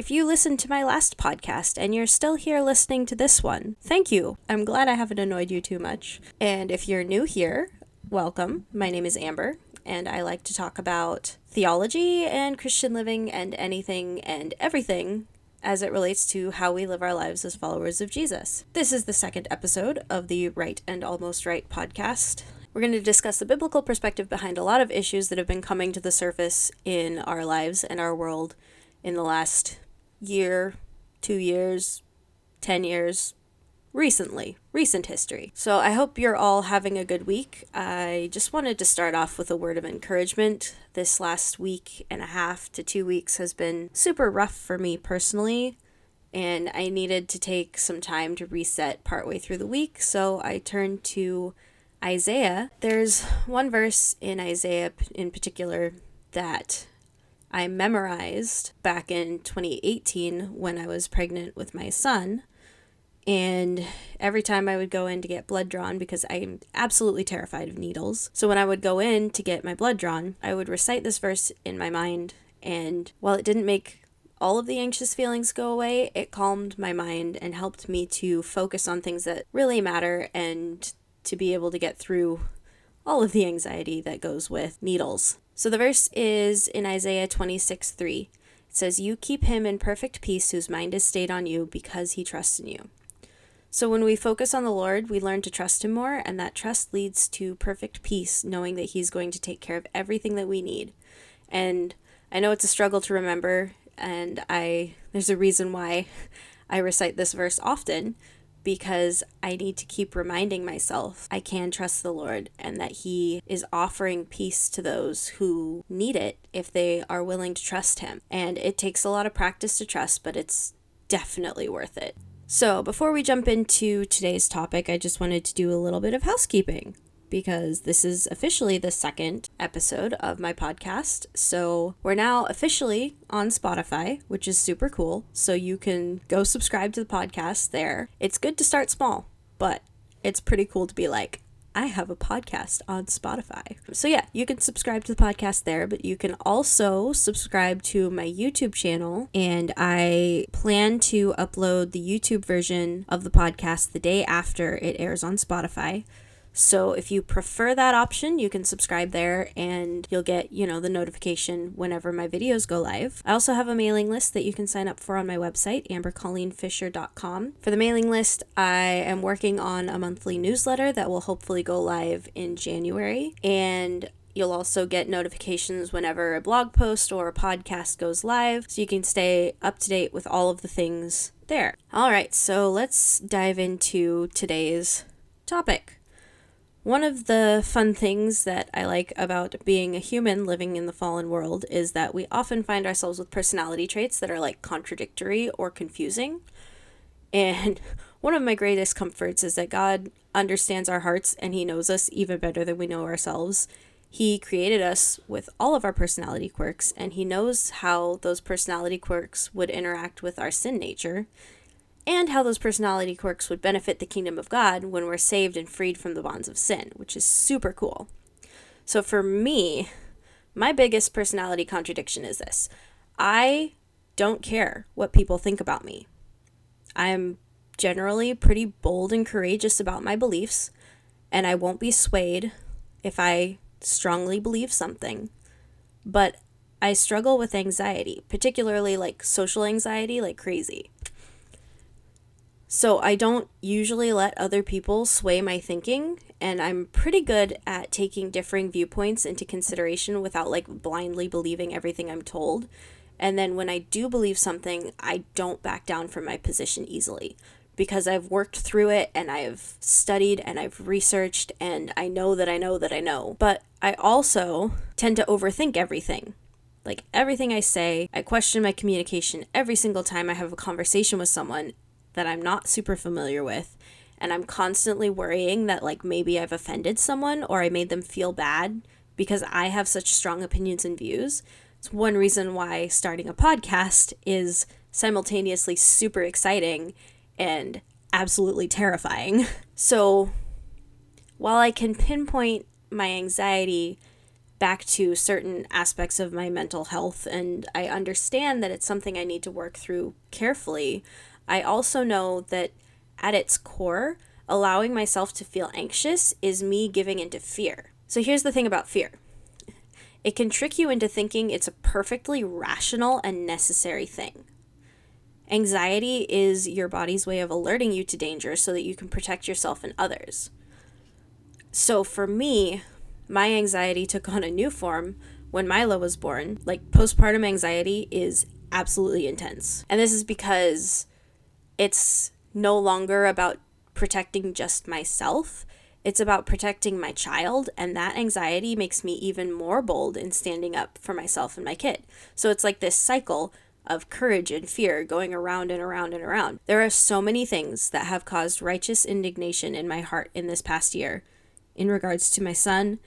If you listened to my last podcast and you're still here listening to this one, thank you. I'm glad I haven't annoyed you too much. And if you're new here, welcome. My name is Amber, and I like to talk about theology and Christian living and anything and everything as it relates to how we live our lives as followers of Jesus. This is the second episode of the Right and Almost Right podcast. We're going to discuss the biblical perspective behind a lot of issues that have been coming to the surface in our lives and our world in the last year, two years, 10 years, recently, recent history. So I hope you're all having a good week. I just wanted to start off with a word of encouragement. This last week and a half to two weeks has been super rough for me personally. And I needed to take some time to reset partway through the week, so I turned to Isaiah. There's one verse in Isaiah in particular that I memorized back in 2018 when I was pregnant with my son. And every time I would go in to get blood drawn, because I am absolutely terrified of needles. So when I would go in to get my blood drawn, I would recite this verse in my mind. And while it didn't make all of the anxious feelings go away, it calmed my mind and helped me to focus on things that really matter and to be able to get through all of the anxiety that goes with needles. So the verse is in Isaiah 26 3. It says, You keep him in perfect peace whose mind is stayed on you because he trusts in you. So when we focus on the Lord, we learn to trust him more, and that trust leads to perfect peace, knowing that he's going to take care of everything that we need. And I know it's a struggle to remember, and I there's a reason why I recite this verse often because I need to keep reminding myself I can trust the Lord and that He is offering peace to those who need it if they are willing to trust Him. And it takes a lot of practice to trust, but it's definitely worth it. So, before we jump into today's topic, I just wanted to do a little bit of housekeeping because this is officially the second episode of my podcast. So we're now officially on Spotify, which is super cool. So you can go subscribe to the podcast there. It's good to start small, but it's pretty cool to be like, I have a podcast on Spotify. So, yeah, you can subscribe to the podcast there, but you can also subscribe to my YouTube channel. And I plan to upload the YouTube version of the podcast the day after it airs on Spotify. So if you prefer that option, you can subscribe there and you'll get, you know, the notification whenever my videos go live. I also have a mailing list that you can sign up for on my website, ambercolleenfisher.com. For the mailing list, I am working on a monthly newsletter that will hopefully go live in January. And You'll also get notifications whenever a blog post or a podcast goes live, so you can stay up to date with all of the things there. All right, so let's dive into today's topic. One of the fun things that I like about being a human living in the fallen world is that we often find ourselves with personality traits that are like contradictory or confusing. And one of my greatest comforts is that God understands our hearts and He knows us even better than we know ourselves. He created us with all of our personality quirks, and He knows how those personality quirks would interact with our sin nature and how those personality quirks would benefit the kingdom of God when we're saved and freed from the bonds of sin, which is super cool. So for me, my biggest personality contradiction is this I don't care what people think about me. I'm generally pretty bold and courageous about my beliefs, and I won't be swayed if I strongly believe something. But I struggle with anxiety, particularly like social anxiety, like crazy. So I don't usually let other people sway my thinking, and I'm pretty good at taking differing viewpoints into consideration without like blindly believing everything I'm told. And then when I do believe something, I don't back down from my position easily because I've worked through it and I've studied and I've researched and I know that I know that I know. But I also tend to overthink everything. Like everything I say, I question my communication every single time I have a conversation with someone that I'm not super familiar with and I'm constantly worrying that like maybe I've offended someone or I made them feel bad because I have such strong opinions and views. It's one reason why starting a podcast is simultaneously super exciting and absolutely terrifying. So, while I can pinpoint my anxiety back to certain aspects of my mental health and I understand that it's something I need to work through carefully, I also know that at its core, allowing myself to feel anxious is me giving into fear. So here's the thing about fear it can trick you into thinking it's a perfectly rational and necessary thing. Anxiety is your body's way of alerting you to danger so that you can protect yourself and others. So for me, my anxiety took on a new form when Milo was born. Like postpartum anxiety is absolutely intense. And this is because it's no longer about protecting just myself. It's about protecting my child, and that anxiety makes me even more bold in standing up for myself and my kid. So it's like this cycle of courage and fear going around and around and around. There are so many things that have caused righteous indignation in my heart in this past year in regards to my son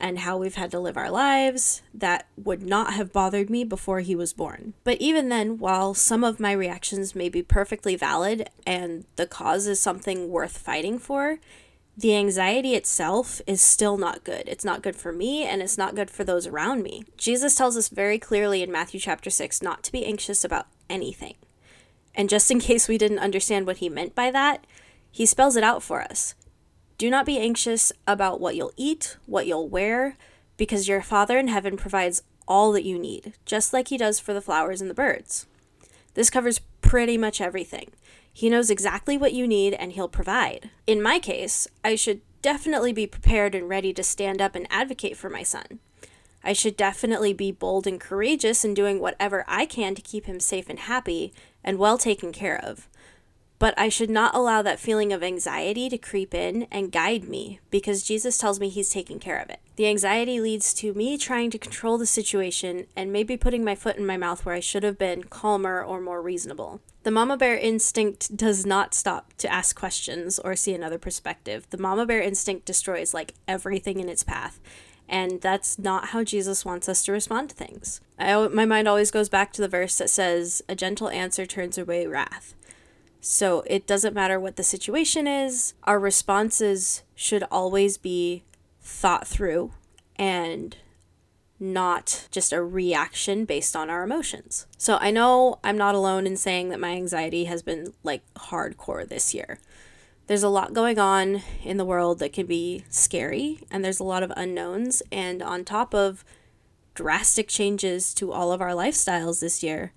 and how we've had to live our lives that would not have bothered me before he was born. But even then, while some of my reactions may be perfectly valid and the cause is something worth fighting for, the anxiety itself is still not good. It's not good for me and it's not good for those around me. Jesus tells us very clearly in Matthew chapter 6 not to be anxious about anything. And just in case we didn't understand what he meant by that, he spells it out for us. Do not be anxious about what you'll eat, what you'll wear, because your Father in heaven provides all that you need, just like He does for the flowers and the birds. This covers pretty much everything. He knows exactly what you need and He'll provide. In my case, I should definitely be prepared and ready to stand up and advocate for my son. I should definitely be bold and courageous in doing whatever I can to keep him safe and happy and well taken care of. But I should not allow that feeling of anxiety to creep in and guide me because Jesus tells me he's taking care of it. The anxiety leads to me trying to control the situation and maybe putting my foot in my mouth where I should have been calmer or more reasonable. The mama bear instinct does not stop to ask questions or see another perspective. The mama bear instinct destroys like everything in its path. And that's not how Jesus wants us to respond to things. I, my mind always goes back to the verse that says, A gentle answer turns away wrath. So it doesn't matter what the situation is, our responses should always be thought through and not just a reaction based on our emotions. So I know I'm not alone in saying that my anxiety has been like hardcore this year. There's a lot going on in the world that can be scary, and there's a lot of unknowns. And on top of drastic changes to all of our lifestyles this year,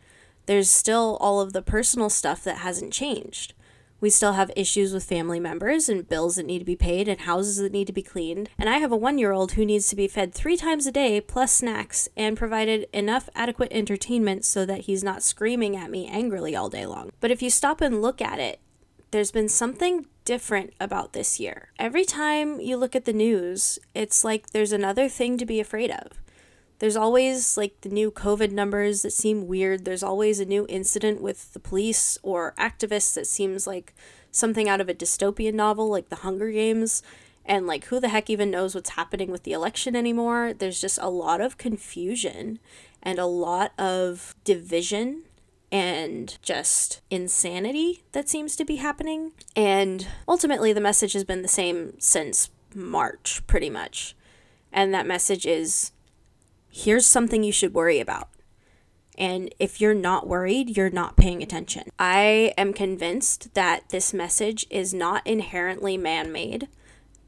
there's still all of the personal stuff that hasn't changed. We still have issues with family members and bills that need to be paid and houses that need to be cleaned. And I have a one year old who needs to be fed three times a day plus snacks and provided enough adequate entertainment so that he's not screaming at me angrily all day long. But if you stop and look at it, there's been something different about this year. Every time you look at the news, it's like there's another thing to be afraid of. There's always like the new COVID numbers that seem weird. There's always a new incident with the police or activists that seems like something out of a dystopian novel like The Hunger Games. And like, who the heck even knows what's happening with the election anymore? There's just a lot of confusion and a lot of division and just insanity that seems to be happening. And ultimately, the message has been the same since March, pretty much. And that message is here's something you should worry about. And if you're not worried, you're not paying attention. I am convinced that this message is not inherently man made.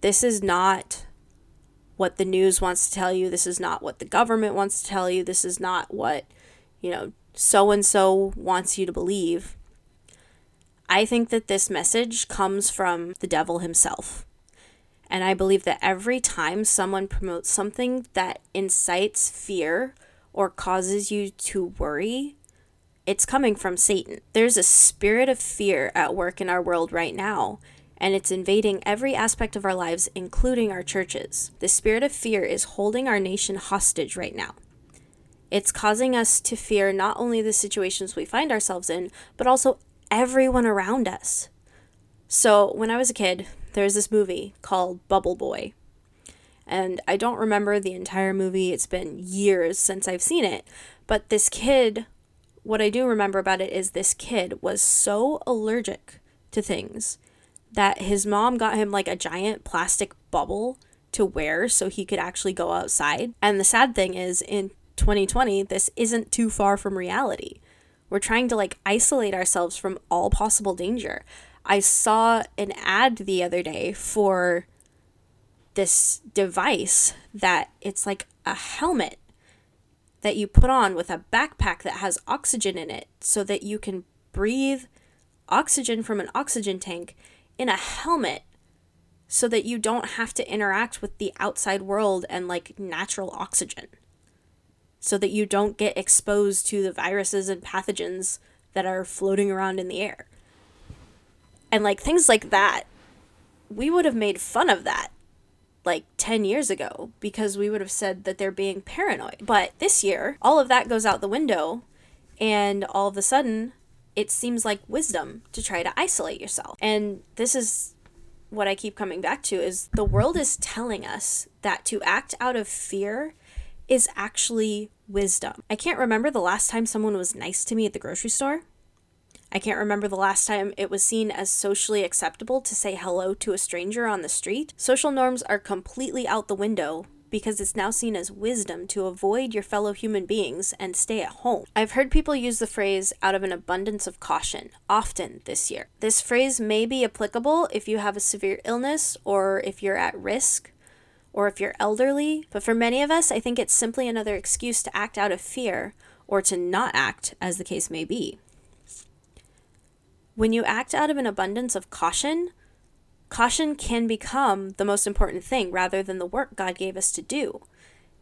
This is not what the news wants to tell you. This is not what the government wants to tell you. This is not what, you know, so and so wants you to believe. I think that this message comes from the devil himself. And I believe that every time someone promotes something that incites fear or causes you to worry, it's coming from Satan. There's a spirit of fear at work in our world right now, and it's invading every aspect of our lives, including our churches. The spirit of fear is holding our nation hostage right now. It's causing us to fear not only the situations we find ourselves in, but also everyone around us. So, when I was a kid, there's this movie called Bubble Boy. And I don't remember the entire movie. It's been years since I've seen it. But this kid, what I do remember about it is this kid was so allergic to things that his mom got him like a giant plastic bubble to wear so he could actually go outside. And the sad thing is, in 2020, this isn't too far from reality. We're trying to like isolate ourselves from all possible danger. I saw an ad the other day for this device that it's like a helmet that you put on with a backpack that has oxygen in it so that you can breathe oxygen from an oxygen tank in a helmet so that you don't have to interact with the outside world and like natural oxygen. So that you don't get exposed to the viruses and pathogens that are floating around in the air. And like things like that, we would have made fun of that like 10 years ago because we would have said that they're being paranoid. But this year, all of that goes out the window, and all of a sudden, it seems like wisdom to try to isolate yourself. And this is what I keep coming back to is the world is telling us that to act out of fear is actually wisdom. I can't remember the last time someone was nice to me at the grocery store. I can't remember the last time it was seen as socially acceptable to say hello to a stranger on the street. Social norms are completely out the window because it's now seen as wisdom to avoid your fellow human beings and stay at home. I've heard people use the phrase out of an abundance of caution often this year. This phrase may be applicable if you have a severe illness or if you're at risk or if you're elderly, but for many of us, I think it's simply another excuse to act out of fear or to not act, as the case may be. When you act out of an abundance of caution, caution can become the most important thing rather than the work God gave us to do.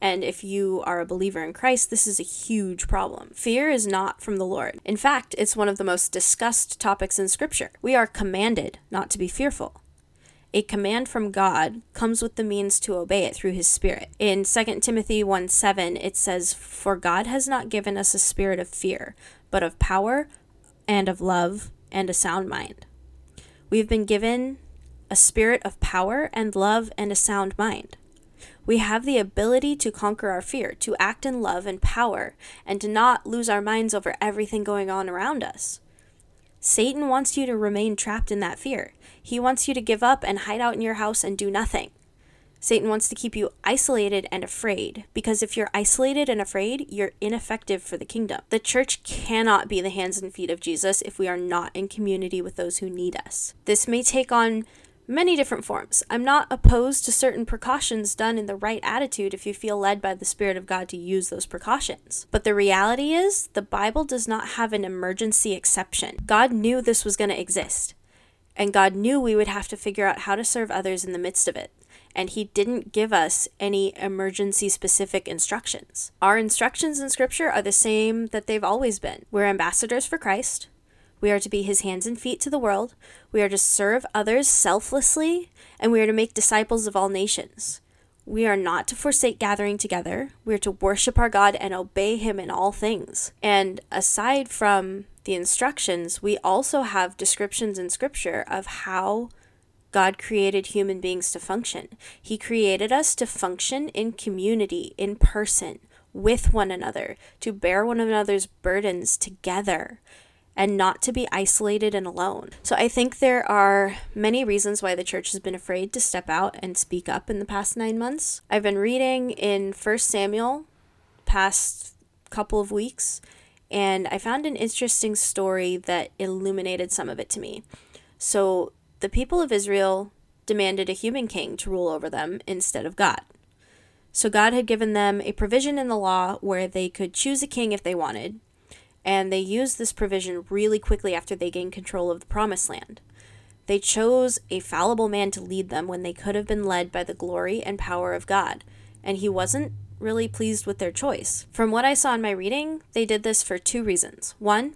And if you are a believer in Christ, this is a huge problem. Fear is not from the Lord. In fact, it's one of the most discussed topics in Scripture. We are commanded not to be fearful. A command from God comes with the means to obey it through His Spirit. In 2 Timothy 1 7, it says, For God has not given us a spirit of fear, but of power and of love and a sound mind. We have been given a spirit of power and love and a sound mind. We have the ability to conquer our fear, to act in love and power, and to not lose our minds over everything going on around us. Satan wants you to remain trapped in that fear. He wants you to give up and hide out in your house and do nothing. Satan wants to keep you isolated and afraid because if you're isolated and afraid, you're ineffective for the kingdom. The church cannot be the hands and feet of Jesus if we are not in community with those who need us. This may take on many different forms. I'm not opposed to certain precautions done in the right attitude if you feel led by the Spirit of God to use those precautions. But the reality is, the Bible does not have an emergency exception. God knew this was going to exist, and God knew we would have to figure out how to serve others in the midst of it and he didn't give us any emergency specific instructions. Our instructions in scripture are the same that they've always been. We're ambassadors for Christ. We are to be his hands and feet to the world. We are to serve others selflessly, and we are to make disciples of all nations. We are not to forsake gathering together. We are to worship our God and obey him in all things. And aside from the instructions, we also have descriptions in scripture of how God created human beings to function. He created us to function in community, in person, with one another, to bear one another's burdens together, and not to be isolated and alone. So I think there are many reasons why the church has been afraid to step out and speak up in the past nine months. I've been reading in First Samuel past couple of weeks and I found an interesting story that illuminated some of it to me. So the people of Israel demanded a human king to rule over them instead of God. So God had given them a provision in the law where they could choose a king if they wanted, and they used this provision really quickly after they gained control of the promised land. They chose a fallible man to lead them when they could have been led by the glory and power of God, and he wasn't really pleased with their choice. From what I saw in my reading, they did this for two reasons. One,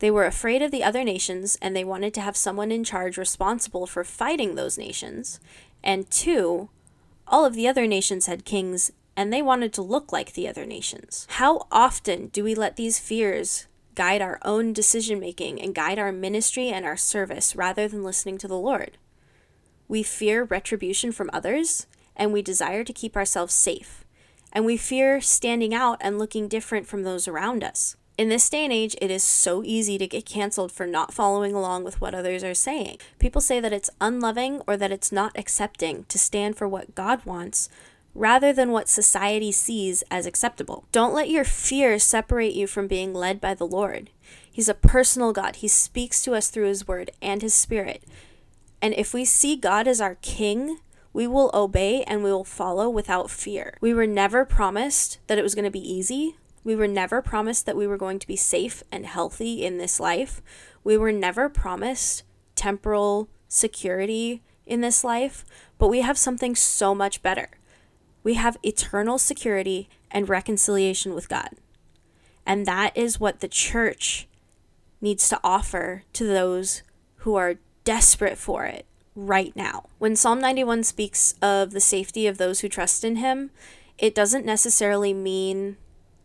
they were afraid of the other nations and they wanted to have someone in charge responsible for fighting those nations. And two, all of the other nations had kings and they wanted to look like the other nations. How often do we let these fears guide our own decision making and guide our ministry and our service rather than listening to the Lord? We fear retribution from others and we desire to keep ourselves safe. And we fear standing out and looking different from those around us In this day and age, it is so easy to get canceled for not following along with what others are saying. People say that it's unloving or that it's not accepting to stand for what God wants rather than what society sees as acceptable. Don't let your fear separate you from being led by the Lord. He's a personal God. He speaks to us through His Word and His Spirit. And if we see God as our King, we will obey and we will follow without fear. We were never promised that it was going to be easy. We were never promised that we were going to be safe and healthy in this life. We were never promised temporal security in this life, but we have something so much better. We have eternal security and reconciliation with God. And that is what the church needs to offer to those who are desperate for it right now. When Psalm 91 speaks of the safety of those who trust in Him, it doesn't necessarily mean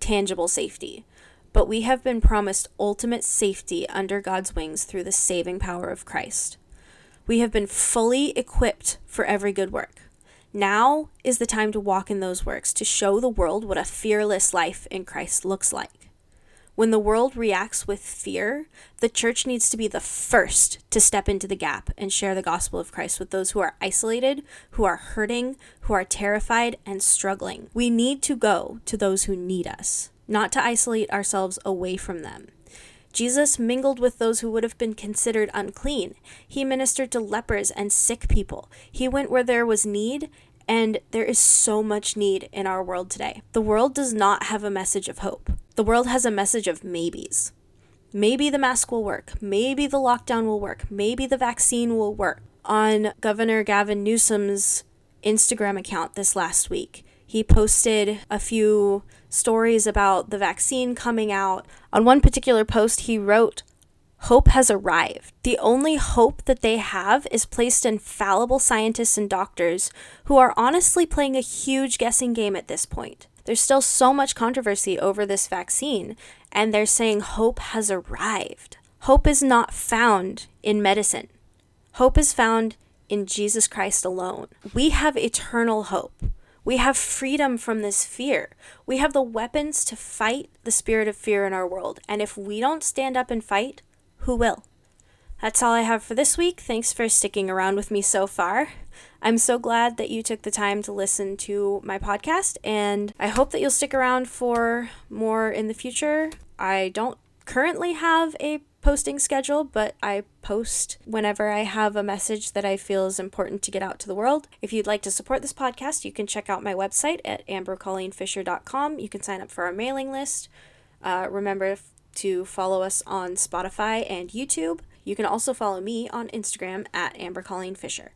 tangible safety, but we have been promised ultimate safety under God's wings through the saving power of Christ. We have been fully equipped for every good work. Now is the time to walk in those works, to show the world what a fearless life in Christ looks like. When the world reacts with fear, the church needs to be the first to step into the gap and share the gospel of Christ with those who are isolated, who are hurting, who are terrified, and struggling. We need to go to those who need us, not to isolate ourselves away from them. Jesus mingled with those who would have been considered unclean. He ministered to lepers and sick people. He went where there was need, and there is so much need in our world today. The world does not have a message of hope. The world has a message of maybes. Maybe the mask will work. Maybe the lockdown will work. Maybe the vaccine will work. On Governor Gavin Newsom's Instagram account this last week, he posted a few stories about the vaccine coming out. On one particular post, he wrote, Hope has arrived. The only hope that they have is placed in fallible scientists and doctors who are honestly playing a huge guessing game at this point. There's still so much controversy over this vaccine, and they're saying hope has arrived. Hope is not found in medicine, hope is found in Jesus Christ alone. We have eternal hope. We have freedom from this fear. We have the weapons to fight the spirit of fear in our world. And if we don't stand up and fight, who will? That's all I have for this week. Thanks for sticking around with me so far. I'm so glad that you took the time to listen to my podcast, and I hope that you'll stick around for more in the future. I don't currently have a posting schedule, but I post whenever I have a message that I feel is important to get out to the world. If you'd like to support this podcast, you can check out my website at ambercolleenfisher.com. You can sign up for our mailing list. Uh, remember to follow us on Spotify and YouTube. You can also follow me on Instagram at Amber Colleen Fisher.